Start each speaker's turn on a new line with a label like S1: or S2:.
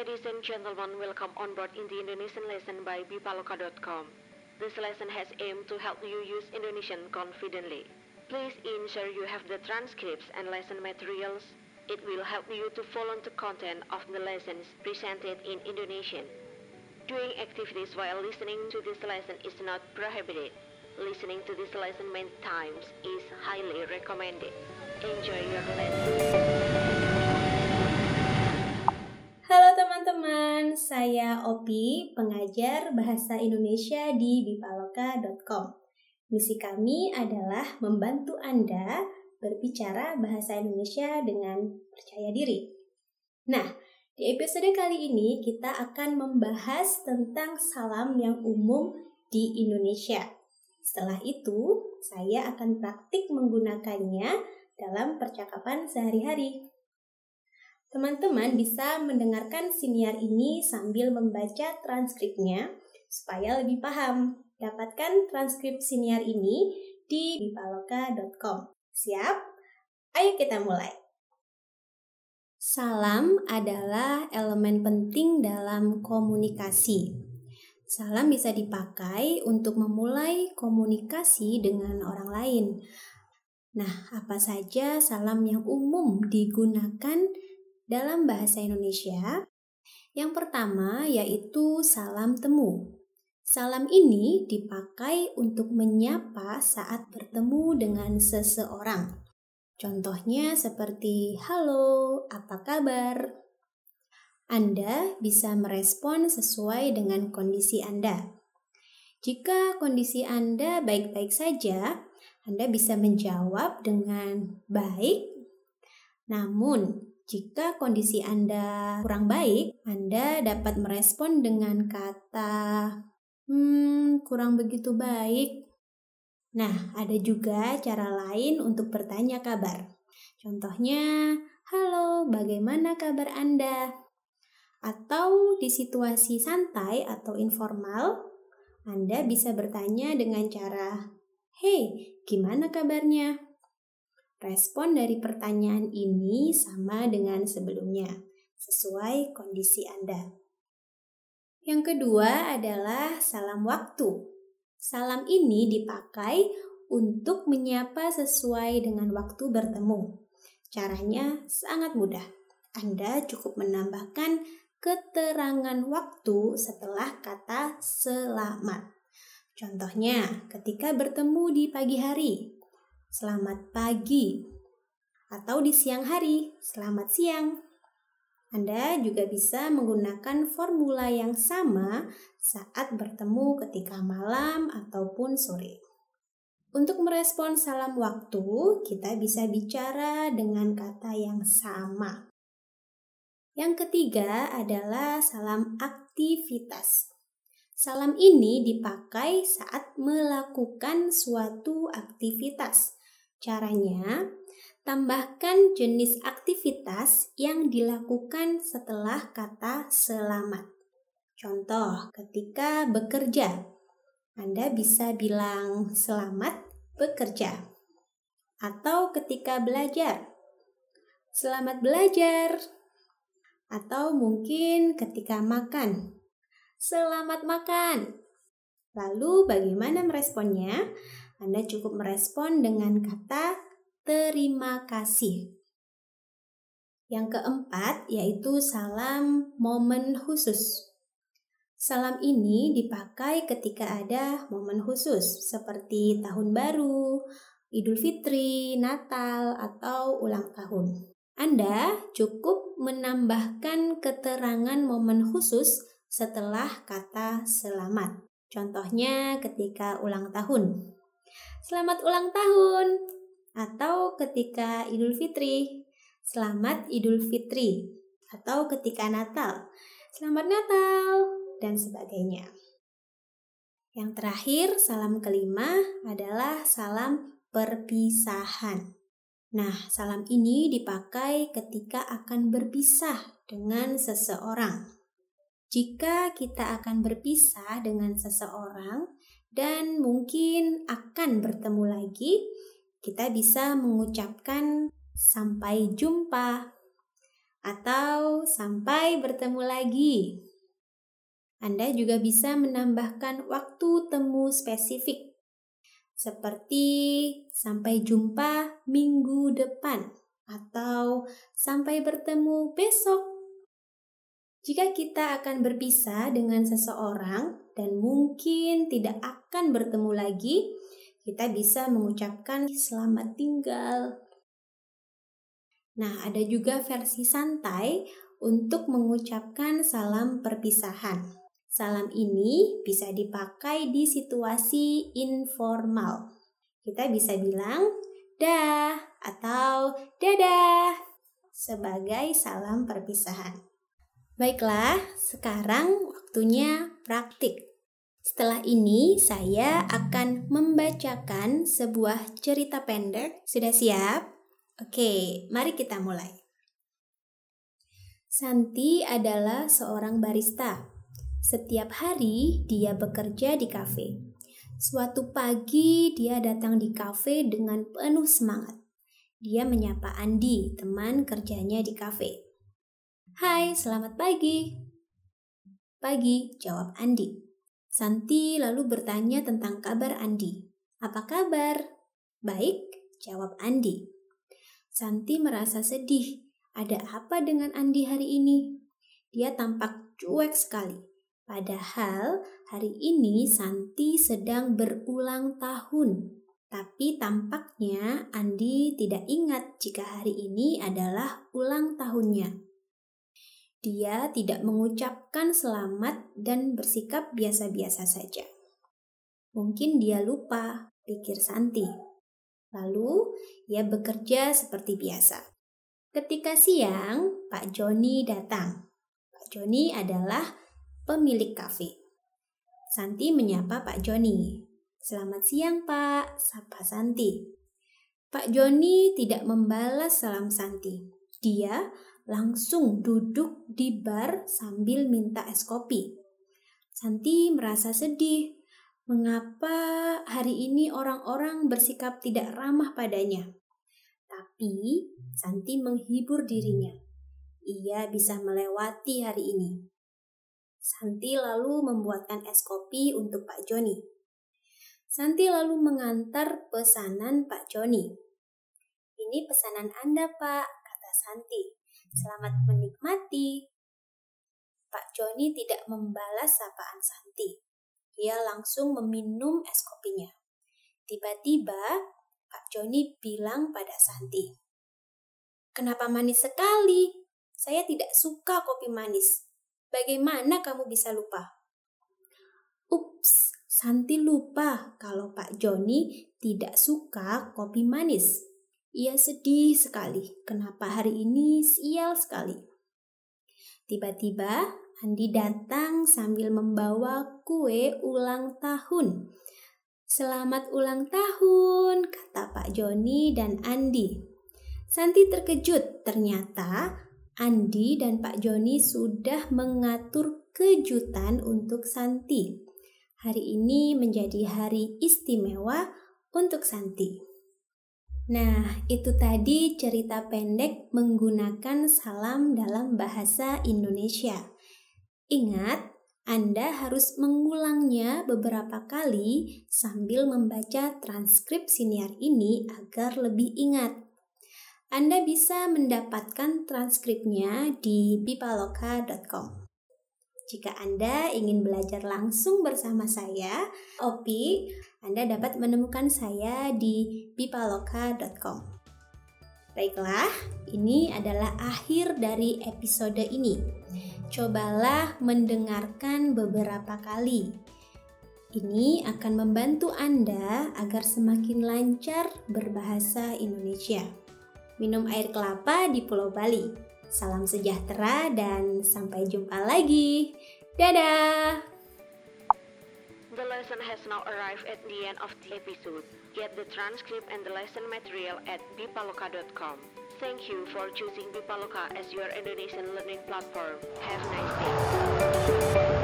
S1: Ladies and gentlemen, welcome on board in the Indonesian lesson by bipaloka.com. This lesson has aimed to help you use Indonesian confidently. Please ensure you have the transcripts and lesson materials. It will help you to follow the content of the lessons presented in Indonesian. Doing activities while listening to this lesson is not prohibited. Listening to this lesson many times is highly recommended. Enjoy your lesson.
S2: Halo teman-teman, saya Opi, pengajar Bahasa Indonesia di bipaloka.com. Misi kami adalah membantu Anda berbicara bahasa Indonesia dengan percaya diri. Nah, di episode kali ini kita akan membahas tentang salam yang umum di Indonesia. Setelah itu, saya akan praktik menggunakannya dalam percakapan sehari-hari. Teman-teman bisa mendengarkan siniar ini sambil membaca transkripnya supaya lebih paham. Dapatkan transkrip siniar ini di bipaloka.com. Siap? Ayo kita mulai. Salam adalah elemen penting dalam komunikasi. Salam bisa dipakai untuk memulai komunikasi dengan orang lain. Nah, apa saja salam yang umum digunakan dalam bahasa Indonesia. Yang pertama yaitu salam temu. Salam ini dipakai untuk menyapa saat bertemu dengan seseorang. Contohnya seperti "Halo, apa kabar?" Anda bisa merespon sesuai dengan kondisi Anda. Jika kondisi Anda baik-baik saja, Anda bisa menjawab dengan baik. Namun, jika kondisi Anda kurang baik, Anda dapat merespon dengan kata "hmm, kurang begitu baik". Nah, ada juga cara lain untuk bertanya kabar. Contohnya, "Halo, bagaimana kabar Anda?" Atau di situasi santai atau informal, Anda bisa bertanya dengan cara, "Hei, gimana kabarnya?" Respon dari pertanyaan ini sama dengan sebelumnya, sesuai kondisi Anda. Yang kedua adalah salam waktu. Salam ini dipakai untuk menyapa sesuai dengan waktu bertemu. Caranya sangat mudah. Anda cukup menambahkan keterangan waktu setelah kata selamat. Contohnya, ketika bertemu di pagi hari, selamat pagi, atau di siang hari, selamat siang. Anda juga bisa menggunakan formula yang sama saat bertemu ketika malam ataupun sore. Untuk merespon salam waktu, kita bisa bicara dengan kata yang sama. Yang ketiga adalah salam aktivitas. Salam ini dipakai saat melakukan suatu aktivitas Caranya, tambahkan jenis aktivitas yang dilakukan setelah kata selamat. Contoh, ketika bekerja, Anda bisa bilang selamat bekerja. Atau ketika belajar, selamat belajar. Atau mungkin ketika makan, selamat makan. Lalu bagaimana meresponnya? Anda cukup merespon dengan kata terima kasih. Yang keempat yaitu salam momen khusus. Salam ini dipakai ketika ada momen khusus seperti tahun baru, Idul Fitri, Natal, atau ulang tahun. Anda cukup menambahkan keterangan momen khusus setelah kata selamat. Contohnya ketika ulang tahun. Selamat ulang tahun atau ketika Idul Fitri. Selamat Idul Fitri atau ketika Natal. Selamat Natal dan sebagainya. Yang terakhir, salam kelima adalah salam perpisahan. Nah, salam ini dipakai ketika akan berpisah dengan seseorang. Jika kita akan berpisah dengan seseorang, dan mungkin akan bertemu lagi, kita bisa mengucapkan sampai jumpa atau sampai bertemu lagi. Anda juga bisa menambahkan waktu temu spesifik, seperti sampai jumpa minggu depan atau sampai bertemu besok. Jika kita akan berpisah dengan seseorang dan mungkin tidak akan bertemu lagi, kita bisa mengucapkan selamat tinggal. Nah, ada juga versi santai untuk mengucapkan salam perpisahan. Salam ini bisa dipakai di situasi informal. Kita bisa bilang dah atau dadah sebagai salam perpisahan. Baiklah, sekarang waktunya praktik. Setelah ini, saya akan membacakan sebuah cerita pendek. Sudah siap? Oke, mari kita mulai. Santi adalah seorang barista setiap hari dia bekerja di kafe. Suatu pagi dia datang di kafe dengan penuh semangat. Dia menyapa Andi, teman kerjanya di kafe. Hai, selamat pagi. Pagi, jawab Andi. Santi lalu bertanya tentang kabar Andi. Apa kabar? Baik, jawab Andi. Santi merasa sedih. Ada apa dengan Andi hari ini? Dia tampak cuek sekali. Padahal hari ini Santi sedang berulang tahun. Tapi tampaknya Andi tidak ingat jika hari ini adalah ulang tahunnya. Dia tidak mengucapkan selamat dan bersikap biasa-biasa saja. Mungkin dia lupa, pikir Santi. Lalu ia bekerja seperti biasa. Ketika siang, Pak Joni datang. Pak Joni adalah pemilik kafe. Santi menyapa Pak Joni. Selamat siang Pak, sapa Santi. Pak Joni tidak membalas salam Santi. Dia langsung duduk di bar sambil minta es kopi. Santi merasa sedih. Mengapa hari ini orang-orang bersikap tidak ramah padanya? Tapi Santi menghibur dirinya. Ia bisa melewati hari ini. Santi lalu membuatkan es kopi untuk Pak Joni. Santi lalu mengantar pesanan Pak Joni. Ini pesanan Anda, Pak, kata Santi. Selamat menikmati. Pak Joni tidak membalas sapaan Santi. Ia langsung meminum es kopinya. Tiba-tiba, Pak Joni bilang pada Santi, Kenapa manis sekali? Saya tidak suka kopi manis. Bagaimana kamu bisa lupa? Ups, Santi lupa kalau Pak Joni tidak suka kopi manis. Ia sedih sekali. Kenapa hari ini sial sekali? Tiba-tiba Andi datang sambil membawa kue ulang tahun. Selamat ulang tahun, kata Pak Joni dan Andi. Santi terkejut, ternyata Andi dan Pak Joni sudah mengatur kejutan untuk Santi. Hari ini menjadi hari istimewa untuk Santi. Nah, itu tadi cerita pendek menggunakan salam dalam bahasa Indonesia. Ingat, Anda harus mengulangnya beberapa kali sambil membaca transkrip siniar ini agar lebih ingat. Anda bisa mendapatkan transkripnya di bipaloka.com. Jika Anda ingin belajar langsung bersama saya, Opi, Anda dapat menemukan saya di bipaloka.com. Baiklah, ini adalah akhir dari episode ini. Cobalah mendengarkan beberapa kali. Ini akan membantu Anda agar semakin lancar berbahasa Indonesia minum air kelapa di Pulau Bali. Salam sejahtera dan sampai jumpa lagi. Dadah!
S1: The lesson has now arrived at the end of the episode. Get the transcript and the lesson material at bipaloka.com. Thank you for choosing Bipaloka as your Indonesian learning platform. Have a nice day.